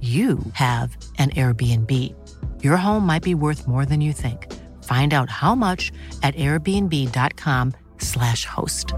you have an Airbnb. Your home might be worth more than you think. Find out how much at airbnb.com/slash host.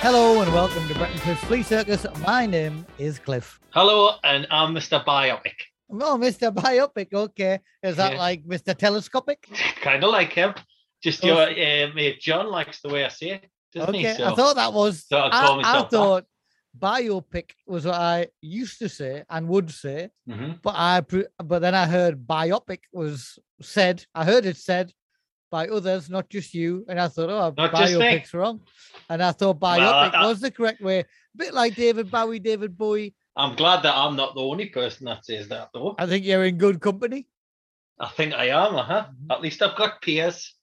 Hello and welcome to Brett and Cliff's Flea Circus. My name is Cliff. Hello, and I'm Mr. Biopic. Oh, Mr. Biopic. Okay. Is that Yeah. like Mr. Telescopic? Kind of like him. Just Oh. your uh, mate John likes the way I say it, doesn't Okay. he? So, I thought that was. so I I, thought biopic was what I used to say and would say. Mhm. but I but then I heard biopic was said. I heard it said by others, not just you, and I thought, oh, Not biopic's wrong, and I thought Well, biopic I- was the correct way. A bit like David Bowie, David Bowie. I'm glad that I'm not the only person that says that, though. I think you're in good company. I think I am, uh huh. At least I've got peers.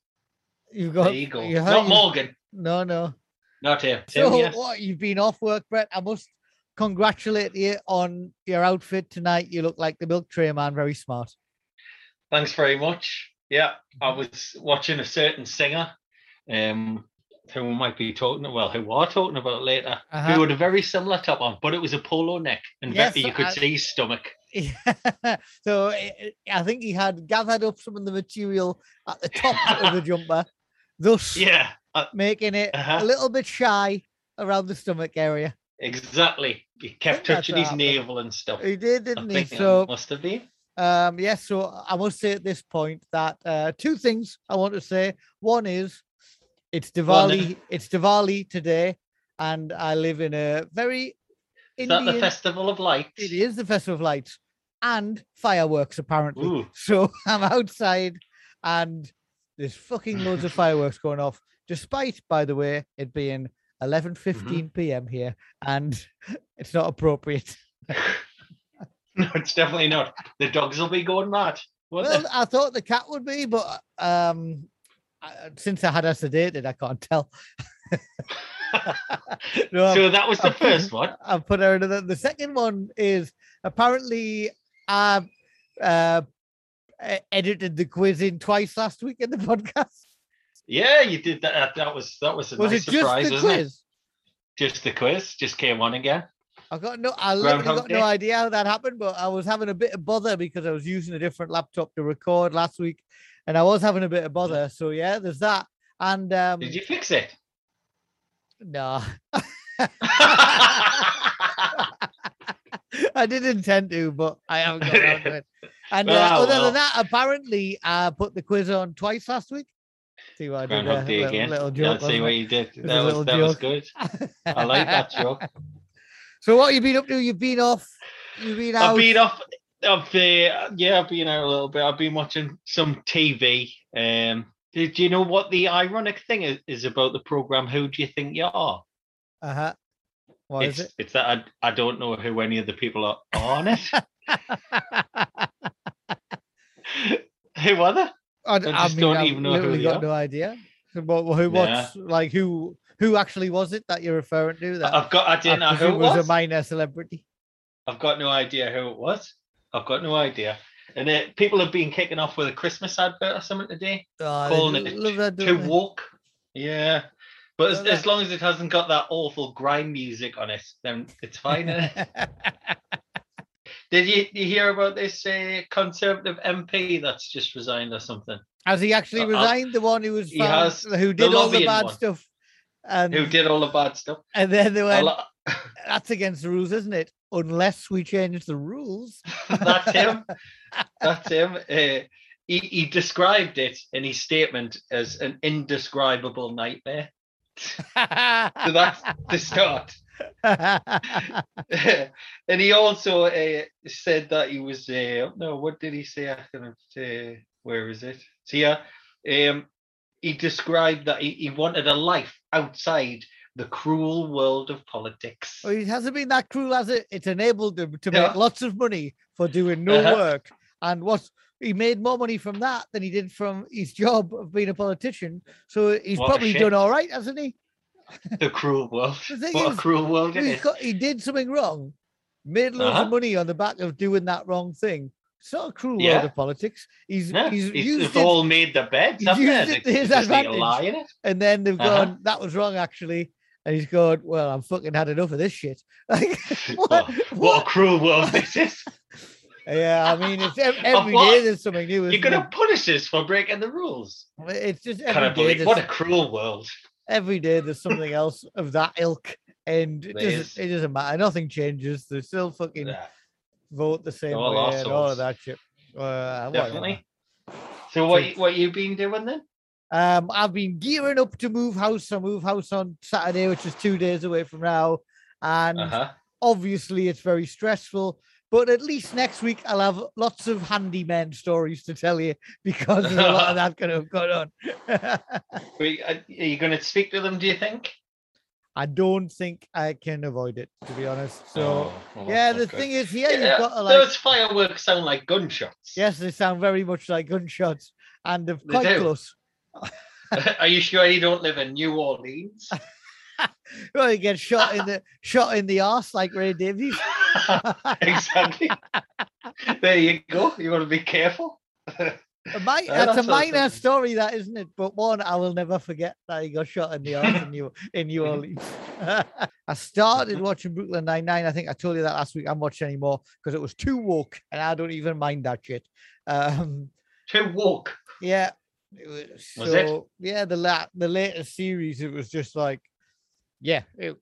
You've got There you go. you Not Morgan. No, no. Not him. So yes. what? You've been off work, Brett. I must congratulate you on your outfit tonight. You look like the milk tray man. Very smart. Thanks very much. Yeah, I Mm-hmm. was watching a certain singer, um, who we might be talking well, who we're talking about later, Uh-huh. who had a very similar top on, but it was a polo neck, and Yes, Becky, you could I- see his stomach. so I- I think he had gathered up some of the material at the top of the jumper, thus Yeah, uh, making it Uh-huh. a little bit shy around the stomach area. exactly. He kept touching his happened. navel and stuff. He did, I didn't he? So must have been. Um, yes, so I must say at this point that uh, two things I want to say. One is it's Go on then. Diwali, it's Diwali today, and I live in a very Is that the Indian. Festival of Lights? It is the Festival of Lights and fireworks, apparently. Ooh. So I'm outside, and there's fucking loads of fireworks going off. Despite, by the way, it being 11:15 Mm-hmm. p.m. here, and it's not appropriate. no, it's definitely not. The dogs will be going mad. Well? I thought the cat would be, but um, I- since I had her sedated, I can't tell. No, so that was the I've- first one. I've put her into the, the second one is apparently I uh, edited the quiz in twice last week in the podcast. Yeah, you did that. That was that was a Was nice it just surprise, the wasn't it? quiz? Just the quiz. Just came on again. I got no, I literally got no idea how that happened, but I was having a bit of bother because I was using a different laptop to record last week, and I was having a bit of bother. So yeah, there's that. And um, Did you fix it? no, I did intend to, but I haven't got around to it. And uh, Oh, other well. than that, apparently I put the quiz on twice last week. See what I did Groundhog there? Day Little, again. little yeah, joke. see what you did. That was little that was good. I like that joke. So what have you been up to? You've been off. You've been out. I've been off. I've uh, yeah, I've been out a little bit. I've been watching some TV. Um, did you know what the ironic thing is, is about the program? Who do you think you are? Uh huh. What it's is it? it's that I, I don't know who any of the people are on it. who are they? I, just I mean, don't I've even know who they got are. no idea. What, who? What's like? Who? Who actually was it that you're referring to? That I've got. I didn't know who it was was. a minor celebrity. I've got no idea who it was. I've got no idea. And uh, people have been kicking off with a Christmas advert or something today, Oh, calling it love that, they? woke. Yeah. But as, as long as it hasn't got that awful grime music on it, then it's fine. innit? Did you, you hear about this uh, Conservative MP that's just resigned or something? Has he actually Uh, uh, resigned? The one who was found, who did all the bad one. stuff, and Who did all the bad stuff? and then they went, lot- "That's against the rules, isn't it? Unless we change the rules." That's him. That's him. Uh, he, he described it in his statement as an indescribable nightmare. So that's the start. and he also uh, said that he was uh, no what did he say i can't uh, where is it so yeah um he described that he, he wanted a life outside the cruel world of politics Well, it hasn't been that cruel, has it? It's enabled him to Yeah. make lots of money for doing no Uh-huh. work. And what he made more money from that than he did from his job of being a politician. So he's What probably done all right, hasn't he? the cruel world The what is, a cruel world got, he did something wrong, made loads Uh-huh. of money on the back of doing that wrong thing. It's not a cruel Yeah. world of politics. He's, no, he's he's, used they've it, all made the beds he's used it to his they just need to advantage. lie in it and then they've Uh-huh. gone, that was wrong, actually. And he's gone, well, I'm fucking had enough of this shit. Like, what? what, what a cruel world this is Yeah, I mean, it's ev- Of every day there's something new. you're gonna punish us for breaking the rules? It's just every day. believe what a cruel world every day there's something else of that ilk, and it doesn't, is. it doesn't matter. Nothing changes. They're still fucking vote the same all way and all of that shit. Uh, definitely so what what you been doing then Um, I've been gearing up to move house. I move house on Saturday, which is two days away from now, and uh-huh obviously it's very stressful. But at least next week I'll have lots of handyman stories to tell you because a lot of that going to have gone on. Are are you going to speak to them? Do you think? I don't think I can avoid it, to be honest. So Oh, well, yeah, the good. thing is, here Yeah, you've got to like, those fireworks sound like gunshots. yes, they sound very much like gunshots, and they're They quite do. close. Are you sure you don't live in New Orleans? Well, you get shot in the shot in the arse like Ray Davies. exactly. there you go. You want to be careful. A mi- that's a that's what I'm minor story, that isn't it? But one I will never forget that he got shot in the arse in New in New Orleans. I started watching Brooklyn Nine Nine. I think I told you that last week. I'm watching anymore because it was too woke, and I don't even mind that shit. Um, Too woke. yeah, it was, Was it? so yeah. The la- the latest series, it was just like, yeah. It,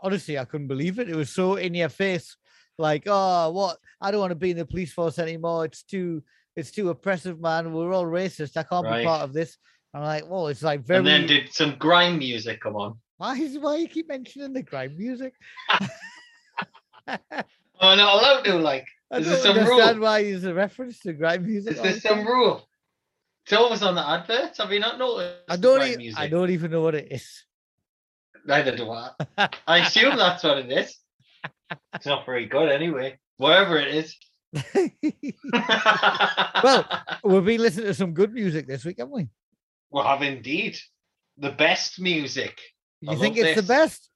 honestly, I couldn't believe it. It was so in your face, like, oh, what? I don't want to be in the police force anymore. It's too, it's too oppressive, man. We're all racist. I can't Right. be part of this. I'm like, well, it's like very. And then did some grime music come on? why is why you keep mentioning the crime music? Oh, not allowed to. Like, I Is don't there some understand rule? why there's a reference to grime music. is there some rule? It's always on the adverts. Have you not noticed? I don't. grime e- music? I don't even know what it is. Neither do I. I assume that's what it is. It's not very good anyway. Whatever it is. Well, We've been listening to some good music this week, haven't we? we have indeed the best music. You I think it's the best?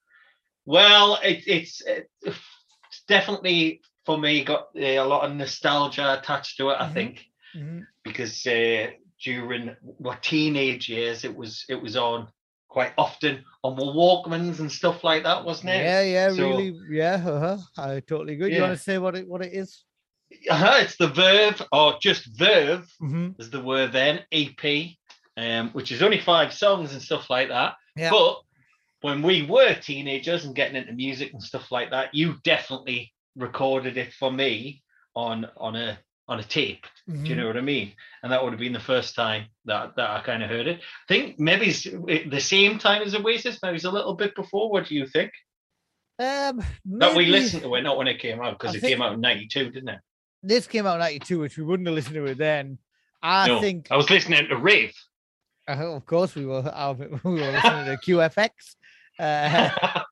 Well, it, it's it's definitely for me got uh, a lot of nostalgia attached to it. I Mhm. think Mhm. because uh, during my teenage years, it was it was on quite often on Walkmans and stuff like that, wasn't it? Yeah, yeah, So- really, yeah. Uh-huh. I totally agree. You want to say what it what it is? Uh-huh, it's the Verve or just Verve Mm-hmm. is the word then EP, um, which is only five songs and stuff like that. Yeah. But when we were teenagers and getting into music and stuff like that, you definitely recorded it for me on on a on a tape. Do Mm-hmm. you know what I mean? And that would have been the first time that that I kind of heard it. I think maybe it's the same time as Oasis, maybe it's a little bit before. What do you think? Um, That we listened to it, not when it came out, because it think- came out in '92, didn't it? This came out in '92, which we wouldn't have listened to it then. I no, think, I was listening to Rave. uh, of course, we were. uh, we were listening to QFX. Uh,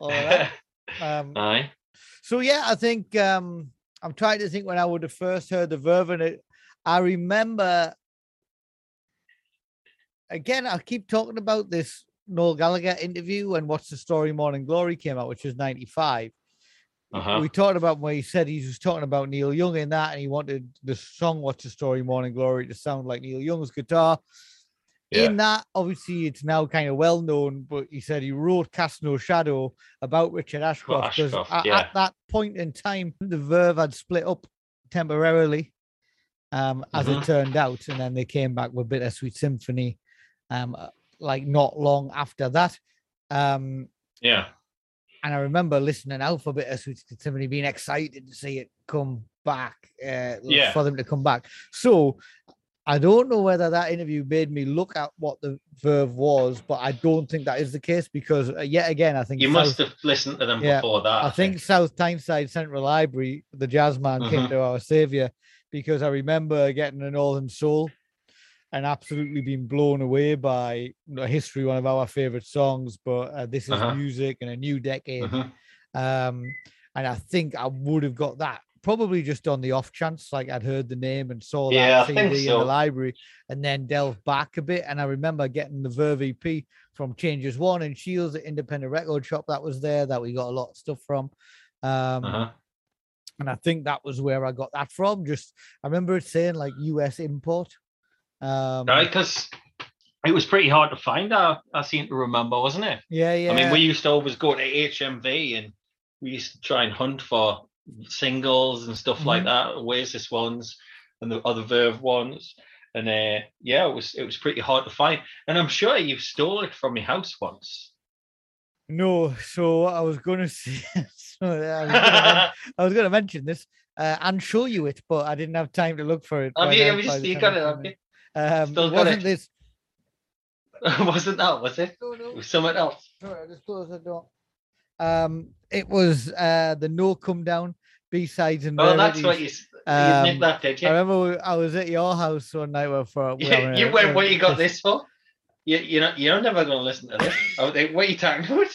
all that. Um, Aye. So yeah, I think um I'm trying to think when I would have first heard the Verve and it. I remember again, I keep talking about this Noel Gallagher interview and What's the Story Morning Glory came out, which was 95. Uh-huh. We talked about when he said he was talking about Neil Young in that, and he wanted the song What's the Story Morning Glory to sound like Neil Young's guitar. Yeah. in that, obviously, it's now kind of well known, but he said he wrote Cast No Shadow about Richard Ashcroft because at, yeah. at that point in time, the Verve had split up temporarily, um, as Mhm. it turned out, and then they came back with Bittersweet Symphony, um, like not long after that. Um, Yeah. And I remember listening for Bittersweet Symphony, being excited to see it come back, uh, Yeah. for them to come back. So I don't know whether that interview made me look at what the Verve was, but I don't think that is the case because uh, yet again, I think You South- must have listened to them Yeah, before that. I think South Tyneside Central Library, the jazz man came Mhm. to our savior because I remember getting a Northern Soul and absolutely been blown away by history, one of our favorite songs. But uh, this is Uh-huh. music and a new decade. Mhm. Um, and I think I would have got that probably just on the off chance, like I'd heard the name and saw that Yeah, CD think in the library, and then delved back a bit. And I remember getting the Verve EP from Changes One and Shields, the independent record shop that was there that we got a lot of stuff from. Um, Uh-huh. and I think that was where I got that from. Just I remember it saying like US import. Um, Right, because it was pretty hard to find. I, I seem to remember, wasn't it? Yeah, yeah. I mean, we used to always go to HMV and we used to try and hunt for singles and stuff like Mhm. that, Oasis ones and the other Verve ones. And uh, yeah, it was it was pretty hard to find. And I'm sure you stole it from your house once. No, so I was going to say, I was gonna men- I was going to mention this uh, and show you it, but I didn't have time to look for it. I by mean, then, it was by just, the you got it, came have in. you? Um, Still it got wasn't it? this. Wasn't that, was it? No, It no. was something else. Sorry, I just closed the door. Um, it was uh the No Come Down B sides and Oh, that's what you, s- you Um, that, did you? I remember we- I was at your house one night where for we You, were, you went, what you got this for? You, you're, not, you're never going to listen to this. oh, was like, what are you talking about?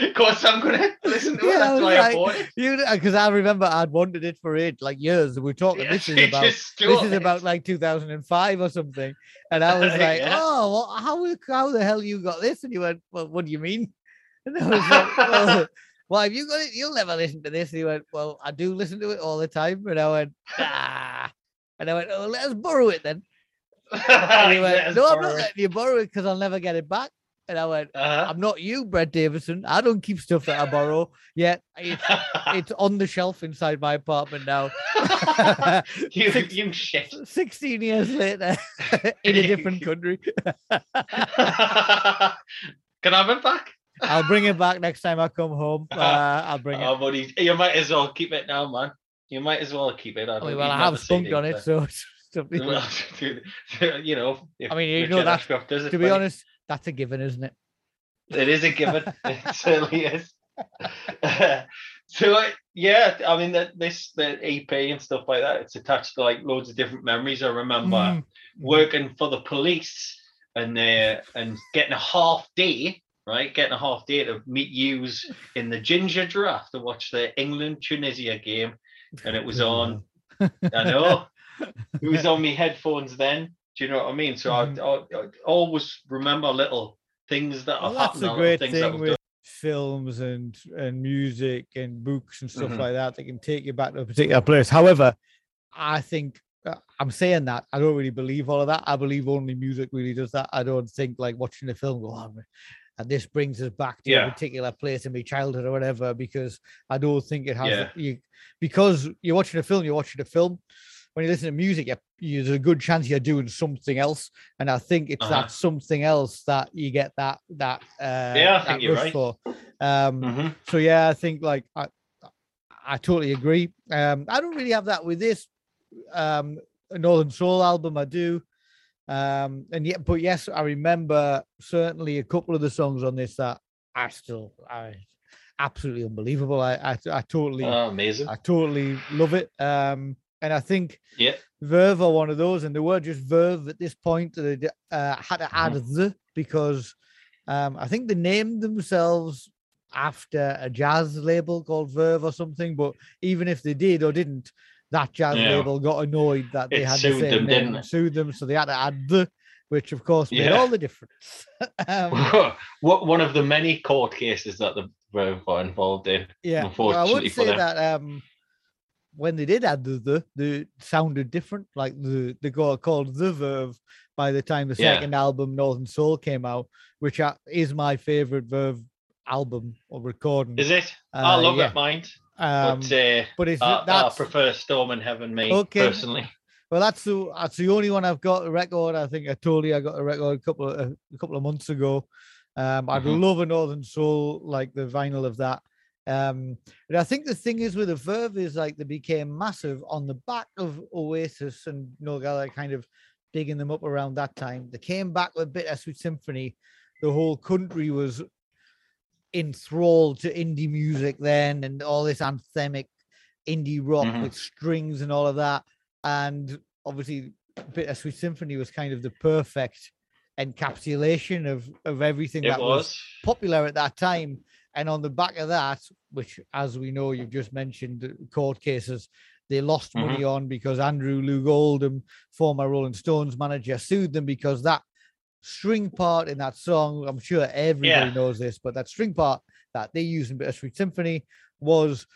Of course, I'm going to listen to it. Yeah, I That's was why I bought it. You because I remember I'd wanted it for it like years. We were talking. Yeah, this is about this stole is about like 2005 or something, and I was like, Yeah. "Oh, what, how how the hell you got this?" And you went, "Well, what do you mean?" And I was like, "Well, why have you got it? You'll never listen to this." And he went, "Well, I do listen to it all the time." And I went, "Ah," and I went, "Oh, let us borrow it then." And he went, "No, I'm not letting you borrow it because I'll never get it back." And I went, Uh-huh. "I'm not you, Brett Davison. I don't keep stuff that I borrow. Yet it's it's on the shelf inside my apartment now." you, Six- you shit. 16 years later in a different country. Can I have it back? I'll bring it back next time I come home. Uh, I'll bring it. Oh, buddy, you might as well keep it now, man. You might as well keep it. I mean, well, I have spunked on it, so something. You know. if I mean, you know that- to be honest, that's a given, isn't it? It is a given. it certainly is. so yeah, I mean that this the EP and stuff like that. It's attached to like loads of different memories. I remember Mm. working for the police and uh, and getting a half day, right? Getting a half day to meet yous in the ginger draft to watch the England Tunisia game, and it was on. I know it was on me headphones then. Do you know what I mean? So Mhm. I, I, I always remember little things that Well, have that's happened. a great thing with done. films and and music and books and stuff Mhm. like that. They can take you back to a particular place. However, I think uh, I'm saying that I don't really believe all of that. I believe only music really does that. I don't think like watching a film go on. And this brings us back to Yeah. a particular place in my childhood or whatever, because I don't think it has Yeah. you because you're watching a film, you're watching a film. When you listen to music, you, you, there's a good chance you're doing something else, and I think it's Uh-huh. that something else that you get that that uh, Yeah, I think you're right. for. Um, Mhm. so yeah, I think like I, I totally agree. Um, I don't really have that with this um Northern Soul album. I do, um, and yet, but yes, I remember certainly a couple of the songs on this that I still I absolutely unbelievable. I I, I totally Oh, amazing. I totally love it. Um, and I think Yeah. Verve are one of those, and they were just Verve at this point. They uh, had to add the because um, I think they named themselves after a jazz label called Verve or something. But even if they did or didn't, that jazz Yeah. label got annoyed that they It had the sued same them, name didn't and sued them, so they had to add the, which of course made Yeah. all the difference. um, what one of the many court cases that the Verve got involved in. Yeah, well, I Unfortunately would for say them. that um, when they did add the the, the sounded different. Like the the got called the Verve by the time the Yeah. second album Northern Soul came out, which I- is my favorite Verve album or recording. Is it? I Uh, love yeah. it, mind. Um, but uh, but it's I, I prefer Storm in Heaven, me Okay. personally. well, that's the that's the only one I've got a record. I think I told you I got a record a couple of a couple of months ago. Um, I'd Mhm. love a Northern Soul like the vinyl of that. Um, but I think the thing is with the Verve is like they became massive on the back of Oasis and No Gala kind of digging them up around that time. They came back with Bittersweet Symphony. The whole country was enthralled to indie music then and all this anthemic indie rock Mhm. with strings and all of that. And obviously, Bittersweet Symphony was kind of the perfect encapsulation of, of everything It that was was. popular at that time. And on the back of that, which, as we know, you've just mentioned the court cases, they lost Mm-hmm. money on because Andrew Loog Oldham, former Rolling Stones manager, sued them because that string part in that song, I'm sure everybody Yeah. knows this, but that string part that they used in Bittersweet Symphony was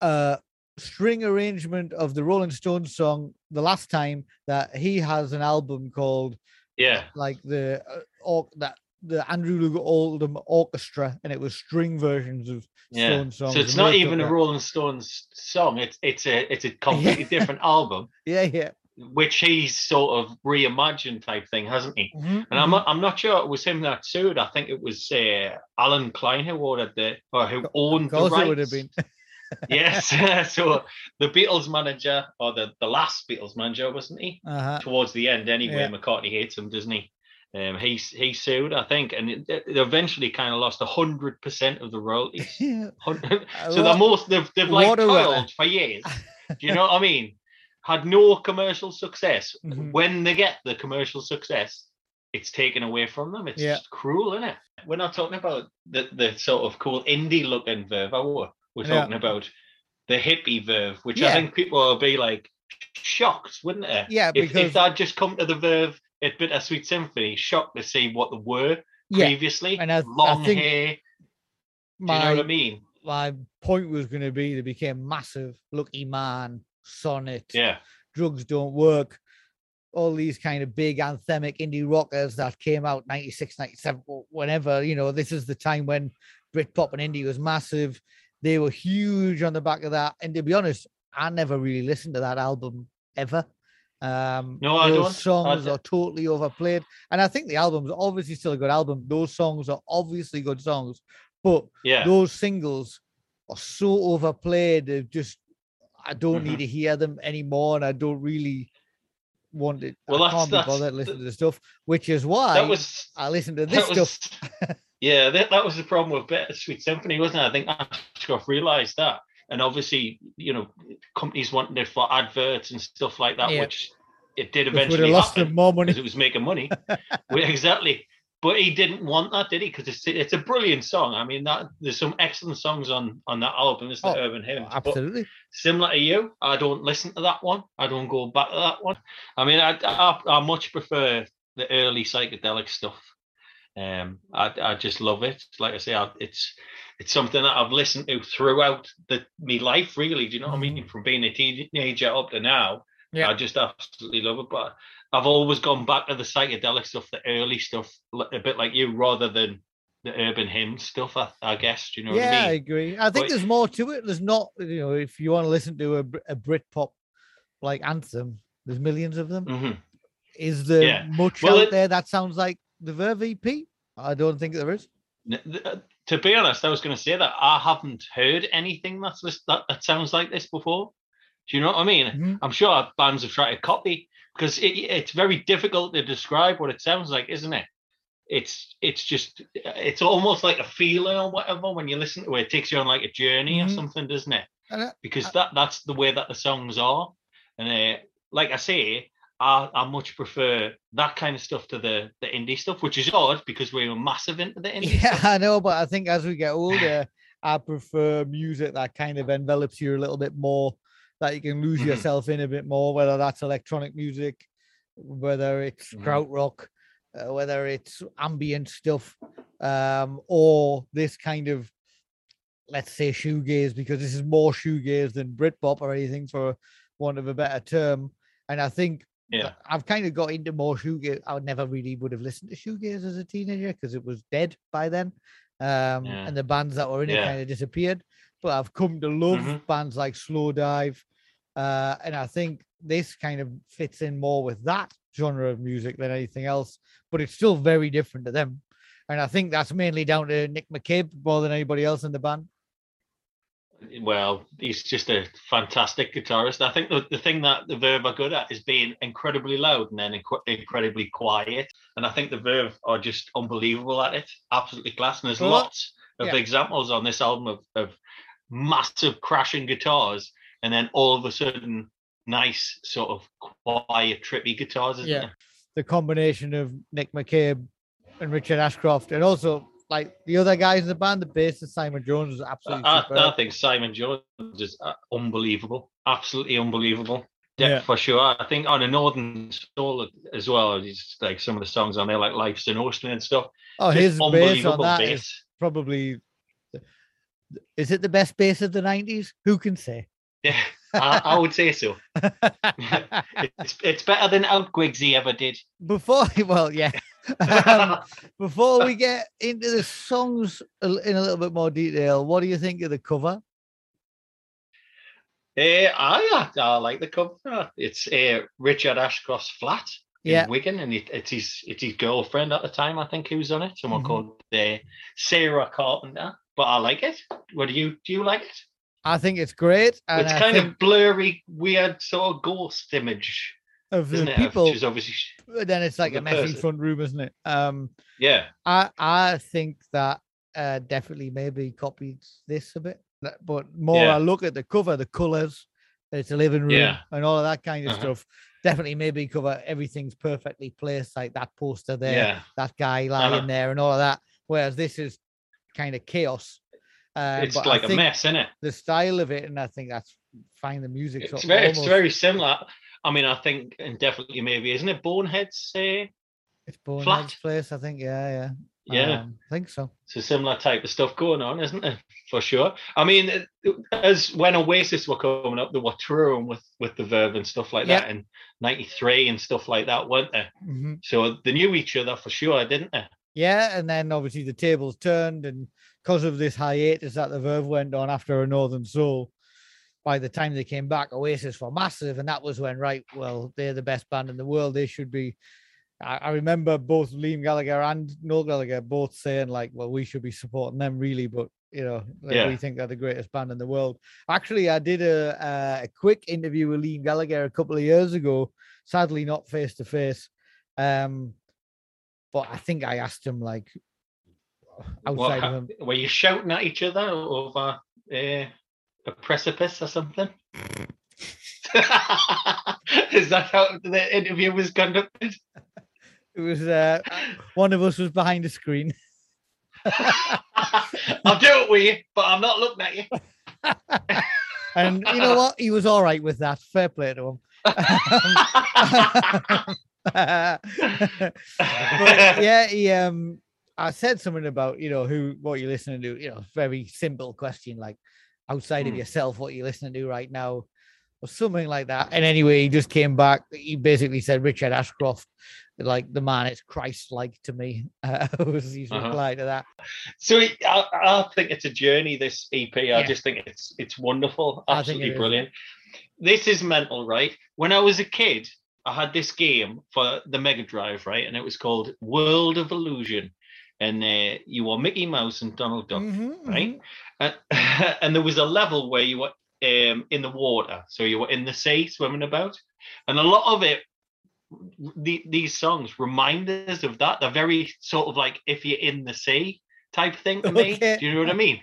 a string arrangement of the Rolling Stones song the last time that he has an album called Yeah. like the uh, or that the Andrew Loog Oldham Orchestra, and it was string versions of Yeah. Stone songs. So it's not even a. Rolling Stones song. It's it's a it's a completely different album, Yeah, yeah. which he's sort of reimagined type thing, hasn't he? Mhm, And I'm mhm. not, I'm not sure it was him that sued. I think it was uh, Allen Klein who ordered the or who owned the rights. it would have been. yes. so the Beatles manager or the, the last Beatles manager, wasn't he? Uh-huh. Towards the end, anyway. Yeah. McCartney hates him, doesn't he? Um, he he sued, I think, and it, it eventually kind of lost hundred percent of the royalties. Yeah. So the most they've they've like toiled for years. Do you know what I mean? Had no commercial success. Mhm. When they get the commercial success, it's taken away from them. It's Yeah. just cruel, isn't it? We're not talking about the the sort of cool indie looking Verve? We're Yeah. talking about the hippie Verve, which Yeah. I think people will be like shocked, wouldn't they? Yeah, If, because if they'd just come to the Verve at Bittersweet Symphony, shocked to see what they were yeah, previously. and I- I long think hair. Do you know what I mean? my point was going to be they became massive. Lucky Man, Sonnet, Yeah. Drugs Don't Work, all these kind of big anthemic indie rockers that came out 96, 97, wh- whenever, you know, this is the time when Britpop and indie was massive. They were huge on the back of that. And to be honest, I never really listened to that album ever. Um, No, I those don't. Songs are totally overplayed. And I think the album's obviously still a good album. Those songs are obviously good songs, but Yeah. those singles are so overplayed. They're just I don't Mhm. need to hear them anymore, and I don't really want it. Well, I can't be bothered the- listening to the stuff, which is why that was I listen to this was, stuff. yeah, that, that was the problem with Bittersweet Symphony, wasn't it? I think Ashcroft realised that. And obviously, you know, companies wanted it for adverts and stuff like that, Yeah. which it did Which would eventually have lost them more because money. it was making money. Well, exactly. But he didn't want that, did he? Because it's it's a brilliant song. I mean, that there's some excellent songs on on that album. It's the Oh, Urban Hymns. But Absolutely. similar to you, I don't listen to that one. I don't go back to that one. I mean, I I, I much prefer the early psychedelic stuff. Um, I I just love it. Like I say, I, it's it's something that I've listened to throughout the me life. Really, do you know what I mean? From being a teenager up to now, Yeah. I just absolutely love it. But I've always gone back to the psychedelic stuff, the early stuff, a bit like you, rather than the urban hymn stuff. I, I guess. Do you know yeah, what I mean? I agree. I think But- there's more to it. There's not, you know, if you want to listen to a, a Britpop like anthem, there's millions of them. Mhm. Is there Yeah. much Well, out it- there that sounds like the Verve EP? I don't think there is. Uh, To be honest, I was going to say that I haven't heard anything that's this, that, that sounds like this before. Do you know what I mean? Mhm. I'm sure bands have tried to copy because it, it's very difficult to describe what it sounds like, isn't it? It's it's just it's almost like a feeling or whatever when you listen to it. It takes you on like a journey or Mhm. something, doesn't it? I- Because that that's the way that the songs are. And uh, like I say, I, I much prefer that kind of stuff to the the indie stuff, which is odd because we were massive into the indie Yeah, stuff. I know, but I think as we get older, I prefer music that kind of envelops you a little bit more, that you can lose Mhm. yourself in a bit more, whether that's electronic music, whether it's Mhm. krautrock, uh, whether it's ambient stuff, um, or this kind of let's say shoegaze because this is more shoegaze than Britpop or anything for want of a better term. And I think Yeah. I've kind of got into more shoegaze. I never really would have listened to shoegaze as a teenager because it was dead by then. Um, Yeah. and the bands that were in it Yeah. kind of disappeared. But I've come to love Mhm. bands like Slowdive. Uh, and I think this kind of fits in more with that genre of music than anything else, but it's still very different to them. And I think that's mainly down to Nick McCabe more than anybody else in the band. Well, he's just a fantastic guitarist. I think the, the thing that the Verve are good at is being incredibly loud and then inc- incredibly quiet. And I think the Verve are just unbelievable at it. Absolutely class. And there's Well, lots of yeah. examples on this album of, of massive crashing guitars and then all of a sudden nice sort of quiet trippy guitars isn't Yeah. there? The combination of Nick McCabe and Richard Ashcroft, and also like the other guys in the band, the bass bassist Simon Jones is absolutely I, superb. I think Simon Jones is uh, unbelievable, absolutely unbelievable. Yeah, Yeah. for sure. I think on a Northern Soul as well, it's like some of the songs on there, like Life's an Ocean and stuff. oh, just his bass on unbelievable that is bass. probably. Is it the best bass of the '90s? Who can say? Yeah, I, I would say so. It's it's better than Outgwigsy ever did. before, well, yeah. Um, before we get into the songs in a little bit more detail, what do you think of the cover? Eh, I, I like the cover. It's uh, Richard Ashcroft's flat in Yeah. Wigan, and it, it's his it's his girlfriend at the time. I think who's on it. Someone Mhm. called uh, Sarah Carpenter. But I like it. What do you do? You like it? I think it's great, it's I kind think of blurry, weird sort of ghost image, of the isn't it? people. Is obviously but then it's like a messy person. front room, isn't it? Um, yeah. I I think that uh, definitely maybe copied this a bit, but more Yeah. I look at the cover, the colors, it's a living room, Yeah. and all of that kind of Uh-huh. stuff. Definitely maybe cover everything's perfectly placed, like that poster there, Yeah. that guy lying Uh-huh. there, and all of that. Whereas this is kind of chaos. Um, it's like a mess, isn't it? The style of it, and I think that's fine. The music, It's very, it's very similar. I mean, I think, and definitely maybe, isn't it? Boneheads, uh, It's Bonehead's flat. place, I think. Yeah, yeah, yeah. Um, I think so. It's a similar type of stuff going on, isn't it? For sure. I mean, as when Oasis were coming up, they were touring with with the Verve and stuff like Yeah. that in '93 and stuff like that, weren't they? Mhm. So they knew each other for sure, didn't they? Yeah, and then obviously the tables turned, and because of this hiatus that the Verve went on after a Northern Soul, by the time they came back, Oasis were massive, and that was when, right, well, they're the best band in the world. They should be. I, I remember both Liam Gallagher and Noel Gallagher both saying, like, well, we should be supporting them, really, but you know, like, Yeah. we think they're the greatest band in the world. Actually, I did a a, a quick interview with Liam Gallagher a couple of years ago. Sadly, not face to face. Um, but I think I asked him like outside hap- of him. were you shouting at each other over uh, a precipice or something? Is that how the interview was conducted? It was uh, one of us was behind the screen. I'll do it with you, but I'm not looking at you. And you know what? He was all right with that. Fair play to him. yeah, he um I said something about, you know, who what you're listening to, you know, very simple question, like outside of Hmm. yourself, what you're listening to right now, or something like that. And anyway, he just came back. He basically said Richard Ashcroft, like the man, it's Christ like to me. Uh, was his Uh-huh. reply to that. So it- I, I think it's a journey. This EP, I Yeah. just think it's it's wonderful, absolutely brilliant. This is mental, right? When I was a kid, I had this game for the Mega Drive, right, and it was called World of Illusion, and uh, you were Mickey Mouse and Donald Duck, Mhm, right? And, and there was a level where you were um, in the water, so you were in the sea swimming about, and a lot of it. The, these songs remind us of that. They're very sort of like if you're in the sea type thing to me. Okay. Do you know what I mean?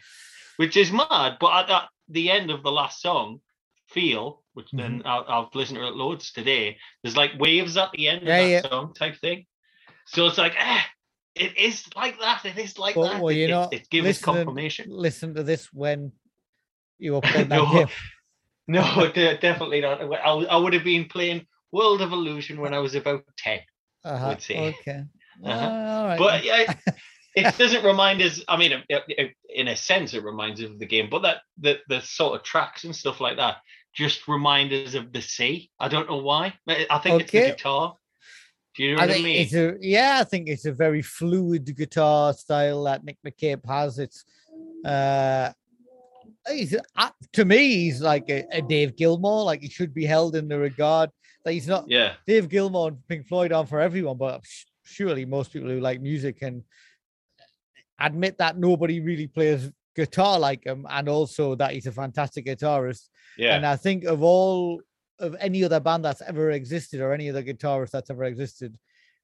Which is mad. But at, at the end of the last song, Feel, which then Mm-hmm. I'll, I've listened to it loads today, there's like waves at the end Yeah, of that yeah. song type thing. So it's like, eh, it is like that. It is like But, that. well, you it- know, it gives us listening- confirmation. Listen to this when you were playing that No, game. No, de- definitely not. I, I would have been playing World of Illusion when I was about 10. Uh-huh. would say. Okay. Uh-huh. All right. But yeah, it doesn't remind us. I mean, it, it, in a sense, it reminds us of the game, but that the the sort of tracks and stuff like that just remind us of the sea. I don't know why. I think it's the guitar. Do you know I what I mean? it's a yeah, I think it's a very fluid guitar style that Nick McCabe has. It's uh he's uh, to me he's like a, a Dave Gilmour, like he should be held in the regard that he's not Yeah, Dave Gilmour and Pink Floyd on for everyone, but surely most people who like music can admit that nobody really plays guitar like him, and also that he's a fantastic guitarist. yeah, And I think of all of any other band that's ever existed or any other guitarist that's ever existed,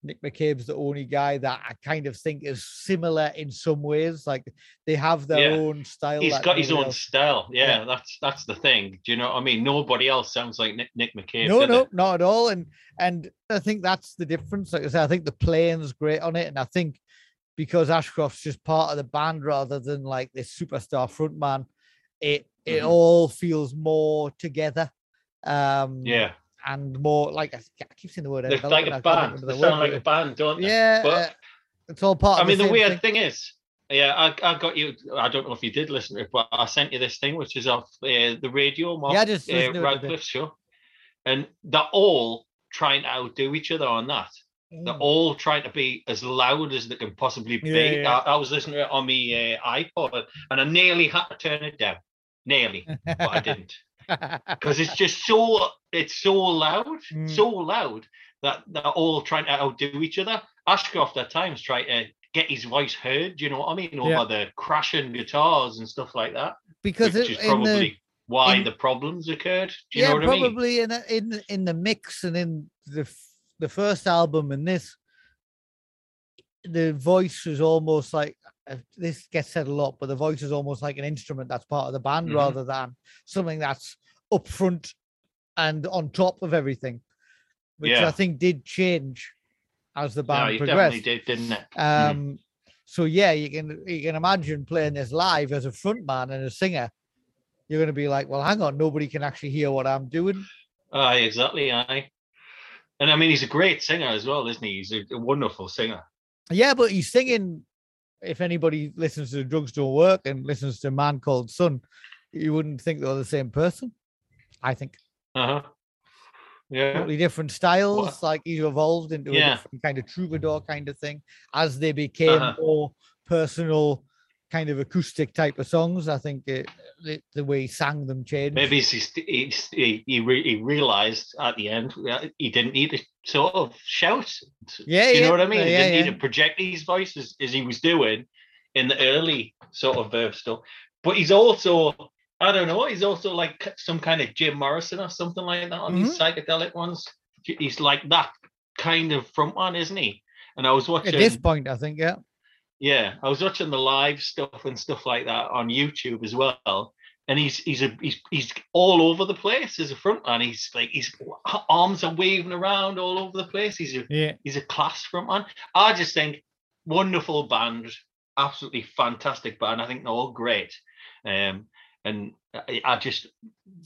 Nick McCabe's the only guy that I kind of think is similar in some ways. Like they have their Yeah. own style. He's got his own else- style. Yeah, Yeah. that's that's the thing. Do you know what I mean? Nobody else sounds like Nick, Nick McCabe. No, no, not at all. And and I think that's the difference. Like I said, I think the playing's great on it, and I think because Ashcroft's just part of the band rather than like this superstar frontman, it it Mhm. all feels more together. Um, Yeah, and more like I keep saying the word. they're like a band. They the sound like a band, don't they? Yeah, But- uh, it's all part. I mean, the same weird thing. thing is, yeah, I, I got you. I don't know if you did listen to it, but I sent you this thing, which is off uh, the radio, Mark, Yeah, I just uh, listened to it. Radcliffe show, and they're all trying to outdo each other on that. They're Mm. all trying to be as loud as they can possibly be. Yeah, yeah. I, I was listening to it on my uh, iPod, and I nearly had to turn it down, nearly, but I didn't because it's just so it's so loud, Mm. so loud that they're all trying to outdo each other. Ashcroft at times try to get his voice heard. Do you know what I mean? Over Yeah. the crashing guitars and stuff like that, because which it, is in the probably why in- the problems occurred. Do you yeah, know what I mean? probably in the- in in the mix and in the the first album and this, the voice was almost like this gets said a lot, but the voice is almost like an instrument that's part of the band Mhm. rather than something that's up front and on top of everything, which Yeah. I think did change as the band you progressed. definitely did, didn't it? Um, so yeah, you can you can imagine playing this live as a frontman and a singer. You're going to be like, well, hang on, nobody can actually hear what I'm doing. Aye, exactly. Aye. And I mean, he's a great singer as well, isn't he? He's a, a wonderful singer. Yeah, but he's singing. If anybody listens to Drugs Don't Work and listens to Man Called Sun, you wouldn't think they're the same person. I think Uh huh. Yeah. totally different styles. Like he's evolved into a different kind of troubadour kind of thing as they became Uh-huh. more personal, kind of acoustic type of songs. I think it, the, the way he sang them changed. Maybe he's, he he, re, he realized at the end he didn't need to sort of shout. Yeah, Do you yeah, know what I mean? yeah, he didn't yeah. need to project his voices as, he was doing in the early sort of Verve stuff. But he's also, I don't know, he's also like some kind of Jim Morrison or something like that on these Mm-hmm. psychedelic ones. He's like that kind of front one, isn't he? And I was watching At this point, I think, yeah. Yeah, I was watching the live stuff and stuff like that on YouTube as well. And he's he's a he's he's all over the place as a frontman. He's like his arms are waving around all over the place. He's a Yeah. he's a class frontman. I just think wonderful band, absolutely fantastic band. I think they're all great. Um, and I, I just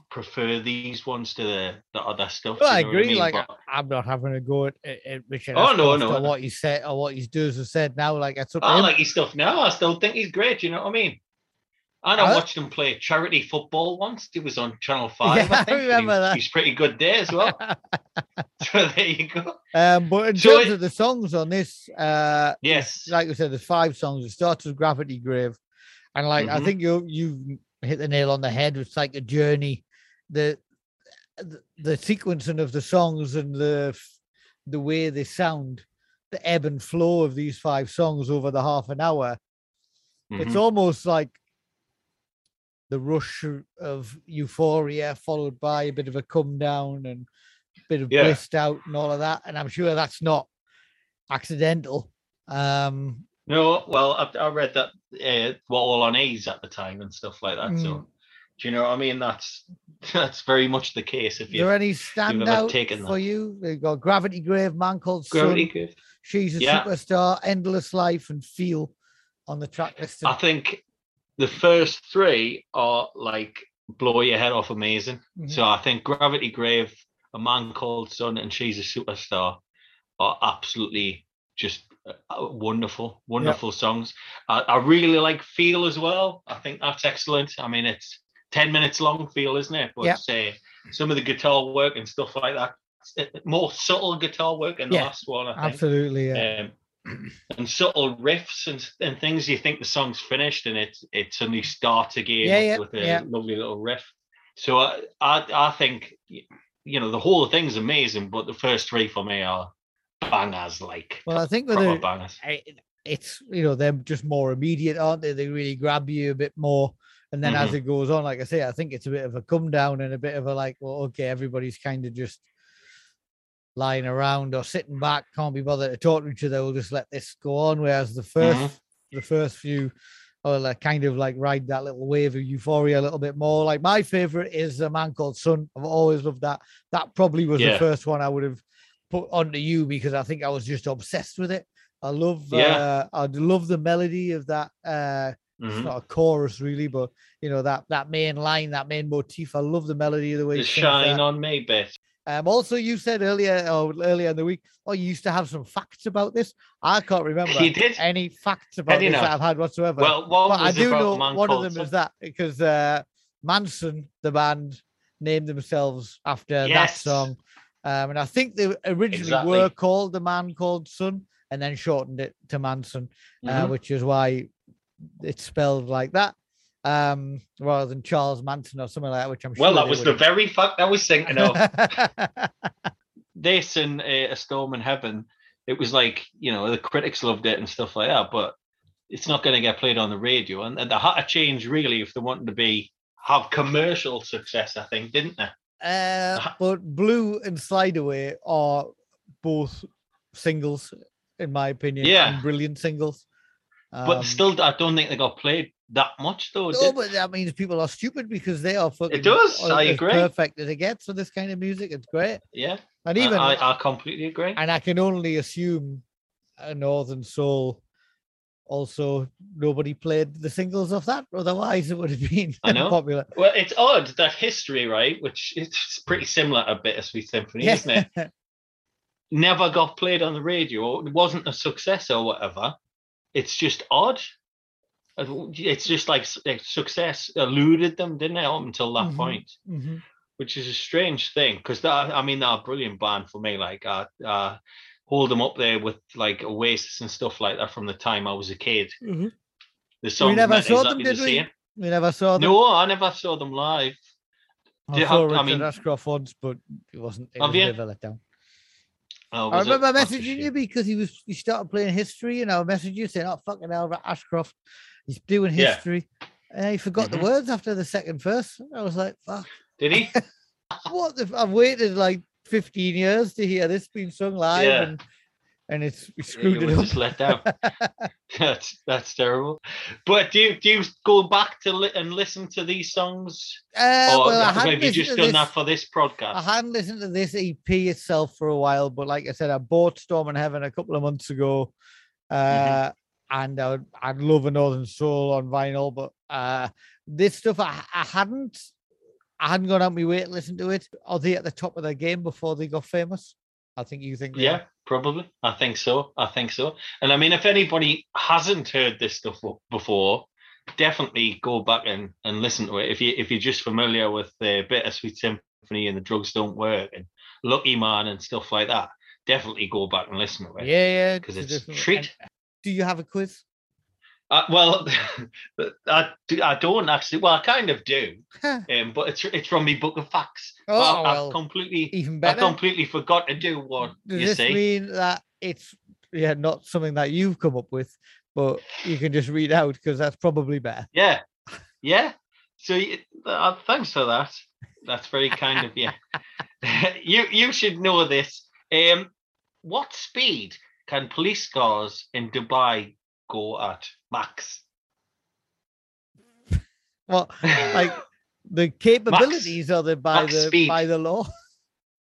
prefer these ones to the, the other stuff. Well, I agree. mean? like, But- I'm not having a go at, at, Richard. Oh, no, no, what he said or what he's does or said now. Like, it's I him. like his stuff now. I still think he's great. You know what I mean? And I Huh? watched him play charity football once. He was on Channel Five. Yeah, I I think. he remember was- that. He's pretty good there as well. so there you go. Um, but in So terms it- of the songs on this, uh, Yes. like we said, there's five songs. It starts with Gravity Grave, and like I Mhm. think you you hit the nail on the head. It's like a journey. The the, the sequencing of the songs and the the way they sound, the ebb and flow of these five songs over the half an hour. It's Mhm. almost like the rush of- of euphoria followed by a bit of a come down and a bit of Yeah. blissed out and all of that. And I'm sure that's not accidental. Um, No, well, I, I read that uh, were all on A's at the time and stuff like that. Mm. So, do you know what I mean? That's that's very much the case. If you are any standout taken for that. you? They've got Gravity Grave, Man Called gravity, Sun, Grave. She's a Yeah. Superstar, Endless Life, and Feel on the track list. I think the first three are like blow your head off amazing. Mhm. So I think Gravity Grave, A Man Called Sun, and She's a Superstar are absolutely just uh, wonderful, wonderful songs. I, I really like Feel as well. I think that's excellent. I mean, it's 10 minutes long, Feel, isn't it? But Yeah. uh, some of the guitar work and stuff like that, more subtle guitar work in the Yeah, last one, I think. Absolutely. Yeah. Um, and subtle riffs and, and things you think the song's finished and it it suddenly starts again with a lovely little riff. So I, I I think you know the whole thing's amazing, but the first three for me are bangers, like Well, I think the, bangers. I, it's you know they're just more immediate, aren't they? They really grab you a bit more, and then as Mhm. it goes on, like I say, I think it's a bit of a come down and a bit of a like, well, okay, everybody's kind of just lying around or sitting back, can't be bothered to talk to each other. We'll just let this go on. Whereas the 1st Mhm. the first few. Or like kind of like ride that little wave of euphoria a little bit more. Like my favorite is a man called Sun. I've always loved that. That probably was the first one I would have put onto you because I think I was just obsessed with it. I love Yeah. uh I love the melody of that uh it's Mhm. not a chorus really, but you know, that that main line, that main motif. I love the melody of the way The he shine on me bit. Um also you said earlier or earlier in the week, oh you used to have some facts about this. I can't remember He did. any facts about this that? I've had whatsoever. Well, but I do know one of them is that because uh Mansun, the band, named themselves after that song. Um, and I think they originally Exactly. were called the man called Sun and then shortened it to Mansun, uh, Mhm. which is why it's spelled like that. Um, rather than Charles Manson or something like that, which I'm sure Well, that was would the very fact I was thinking of. this and uh, A Storm in Heaven, it was like, you know, the critics loved it and stuff like that, but it's not going to get played on the radio. And, and they had to change really if they wanted to be have commercial success, I think, didn't they? Uh, but Blue and Slide Away are both singles, in my opinion. Yeah. and brilliant singles. But Um, still, I don't think they got played that much, though. no, but that means people are stupid because they are fucking. It does, I as agree. Perfect as it gets for this kind of music. It's great, yeah, and I- even I, I completely agree. and I can only assume a Northern Soul. Also, nobody played the singles of that. Otherwise, it would have been I know. popular. Well, it's odd that history, right, which it's pretty similar to Bittersweet Symphony, Yeah. isn't it? Never got played on the radio. It wasn't a success or whatever. It's just odd. Uh, It's just like success eluded them, didn't it, up until that Mhm. point, Mhm. which is a strange thing because that I mean they're a brilliant band for me. Like I uh, hold them up there with like Oasis and stuff like that from the time I was a kid. Mhm. The song never saw them, did we? same. We never saw them. No, I never saw them live. I did- saw I mean- Ashcroft once, but it wasn't. It Have was you? bit of a letdown. Oh, I was it? remember messaging you because he was he started playing history, and I messaged you saying, "Oh fucking hell, Ra- Ashcroft, he's doing Yeah. history," and he forgot Mhm. the words after the second verse. I was like, "Fuck, Did he? what? The, f- I've waited like 15 years to hear this being sung live, Yeah. and and it's we screwed it just let down. that's that's terrible. But do you do you go back to li- and listen to these songs, Uh, or well, I listened just done this- that for this podcast? I hadn't listened to this EP itself for a while, but like I said, I bought Storm in Heaven a couple of months ago. Mm-hmm. Uh, and I would, I'd love a Northern Soul on vinyl, but uh, this stuff I, I hadn't I hadn't gone out my way to listen to it. Are they at the top of their game before they got famous? I think you think Yeah, probably. I think so. I think so. And I mean, if anybody hasn't heard this stuff before, definitely go back and, and listen to it. If you if you're just familiar with the Bittersweet Symphony and the Drugs Don't Work and Lucky Man and stuff like that, definitely go back and listen to it. Yeah, yeah. because it's a treat. and Do you have a quiz? Uh, well, I, I don't actually. Well, I kind of do, um, but it's it's from my book of facts. Oh, I, well, have completely, Even I completely forgot to do what Does you this see. mean that it's yeah not something that you've come up with, but you can just read out because that's probably better. Yeah, yeah. So uh, thanks for that. That's very kind of you. you you should know this. Um, what speed can police cars in Dubai go at max? Well, like the capabilities are the by max the speed. by the law.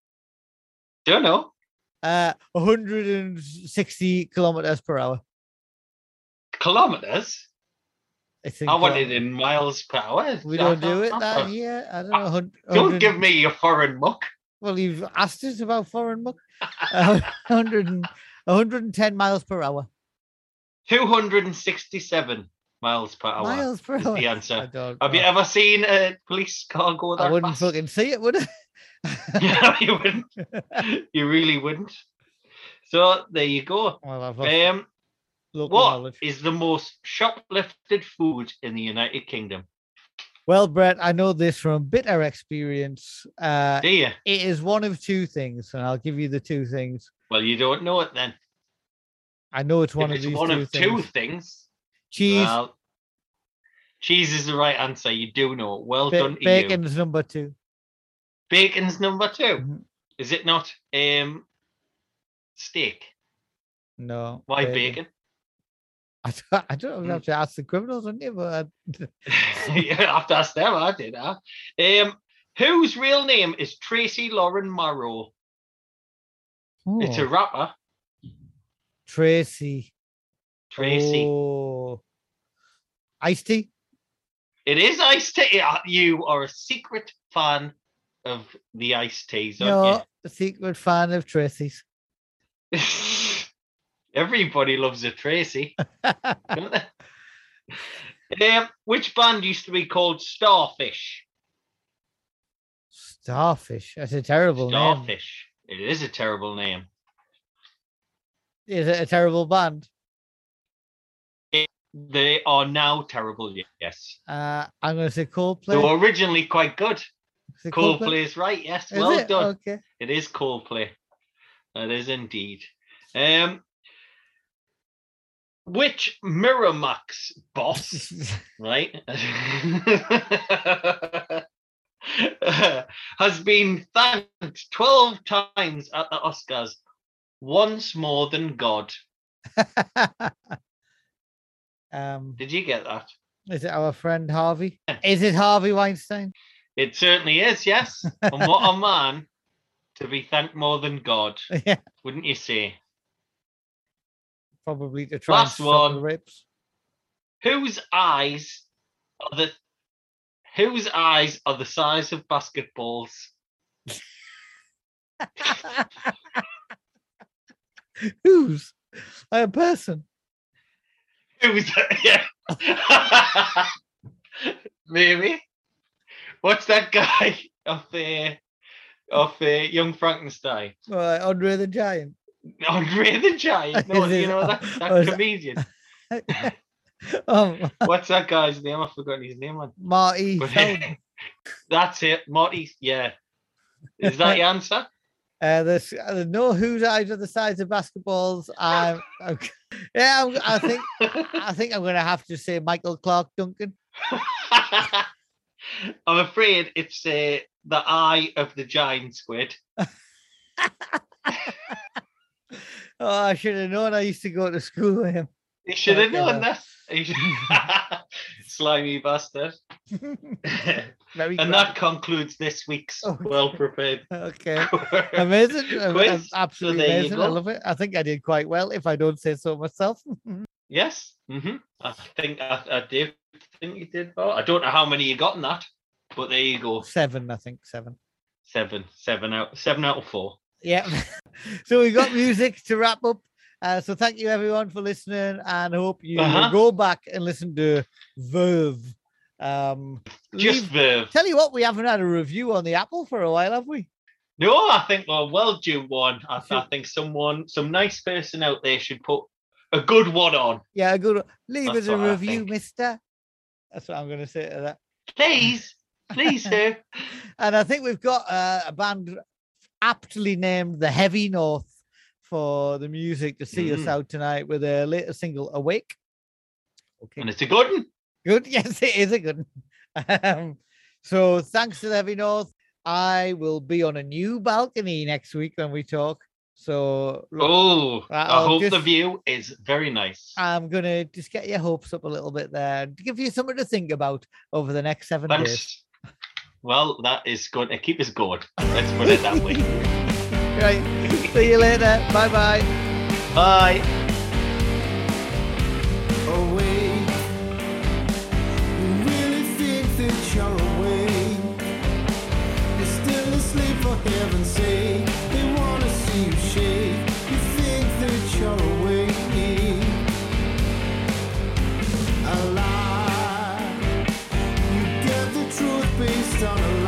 Don't know. Uh, 160 kilometers per hour. Kilometers. I think. I want um, it in miles per hour. We don't do it that here. I don't know. hun- Don't 100 give me your foreign muck. Well, you've asked us about foreign muck. Uh, 100 and 110 miles per hour. 267 miles per hour. Miles per is hour. the answer. don't Have you ever seen a police car go that fast. I wouldn't fast? fucking see it, would I? no, you wouldn't. You really wouldn't. So there you go. well, I've Um, local what knowledge. is the most shoplifted food in the United Kingdom? Well, Brett, I know this from bitter experience. Uh, Do you? it is one of two things, and I'll give you the two things. Well, you don't know it then. I know it's one if of it's these one two of things. two things, Cheese, well, cheese is the right answer. You do know. Well ba- done to you. bacon's number two. Bacon's number 2 Mhm. Is it not? Um, steak. No. Why bacon? I don't, I don't know. Hmm. You have to ask the criminals, wouldn't you? But I- you have to ask them. I did. Huh? Um, whose real name is Tracy Lauren Marrow? It's a Oh, rapper. Tracy. Tracy. Oh. Ice-T? It is Ice-T. Uh, You are a secret fan of the iced teas, aren't you? a secret fan of Tracy's. Everybody loves a Tracy. um, which band used to be called Starfish? Starfish. That's a terrible name. Starfish. It is a terrible name. Is it a terrible band? They are now terrible. Yes, Uh, I'm going to say Coldplay. they were originally quite good. Is it Coldplay is right. Yes, Is well it? done. Okay. It is Coldplay. It is indeed. Um, which Miramax boss, right, has been thanked 12 times at the Oscars, once more than God. um, Did you get that? is it our friend Harvey? Is it Harvey Weinstein? It certainly is, yes. and what a man to be thanked more than God, yeah, wouldn't you say? probably to try Last and stop the one. rapes. whose eyes are the whose eyes are the size of basketballs? Who's a person? Who's that? yeah? Maybe. What's that guy of the of the Young Frankenstein? Right, Andre the Giant. Andre the Giant. No, you know that, that comedian. um, What's that guy's name? I've forgotten his name. Man. Marty But- That's it, Marty. Yeah. Is that the answer? Uh, there's uh, no whose eyes are the size of basketballs. I'm, I'm yeah, I'm, I think I think I'm gonna have to say Michael Clarke Duncan. I'm afraid it's uh, the eye of the giant squid. Oh, I should have known. I used to go to school with him. You should have known that. Slimy bastard. Very and that concludes this week's Okay. well prepared. okay. Amazing. Quiz. am- So Absolutely amazing. I love it. I think I did quite well, if I don't say so myself. Yes. hmm I think I, I do think you did well. I don't know how many you got in that, but there you go. seven, I think. Seven. Seven. Seven out seven out of four. Yeah. so we got music to wrap up. Uh, so thank you everyone for listening and hope you Uh-huh. go back and listen to Verve. Um, Just Verve. tell you what, we haven't had a review on the Apple for a while, have we? No, I think well, well due one. I, I think someone, some nice person out there should put a good one on. Yeah, a good one. leave That's us a review, mister. That's what I'm going to say to that. Please, please do. And I think we've got uh, a band aptly named the Heavy North for the music to see us Mm. out tonight with their latest single, Awake. Okay. And it's a good one. Good. Yes, it is a good. Um, so thanks to the Heavy North. I will be on a new balcony next week when we talk. So Oh, I hope the view is very nice. I'm gonna just get your hopes up a little bit there to give you something to think about over the next seven days. Well, that is going to keep us going. Let's put it that way. Right. See you later. Bye bye bye. gonna lie.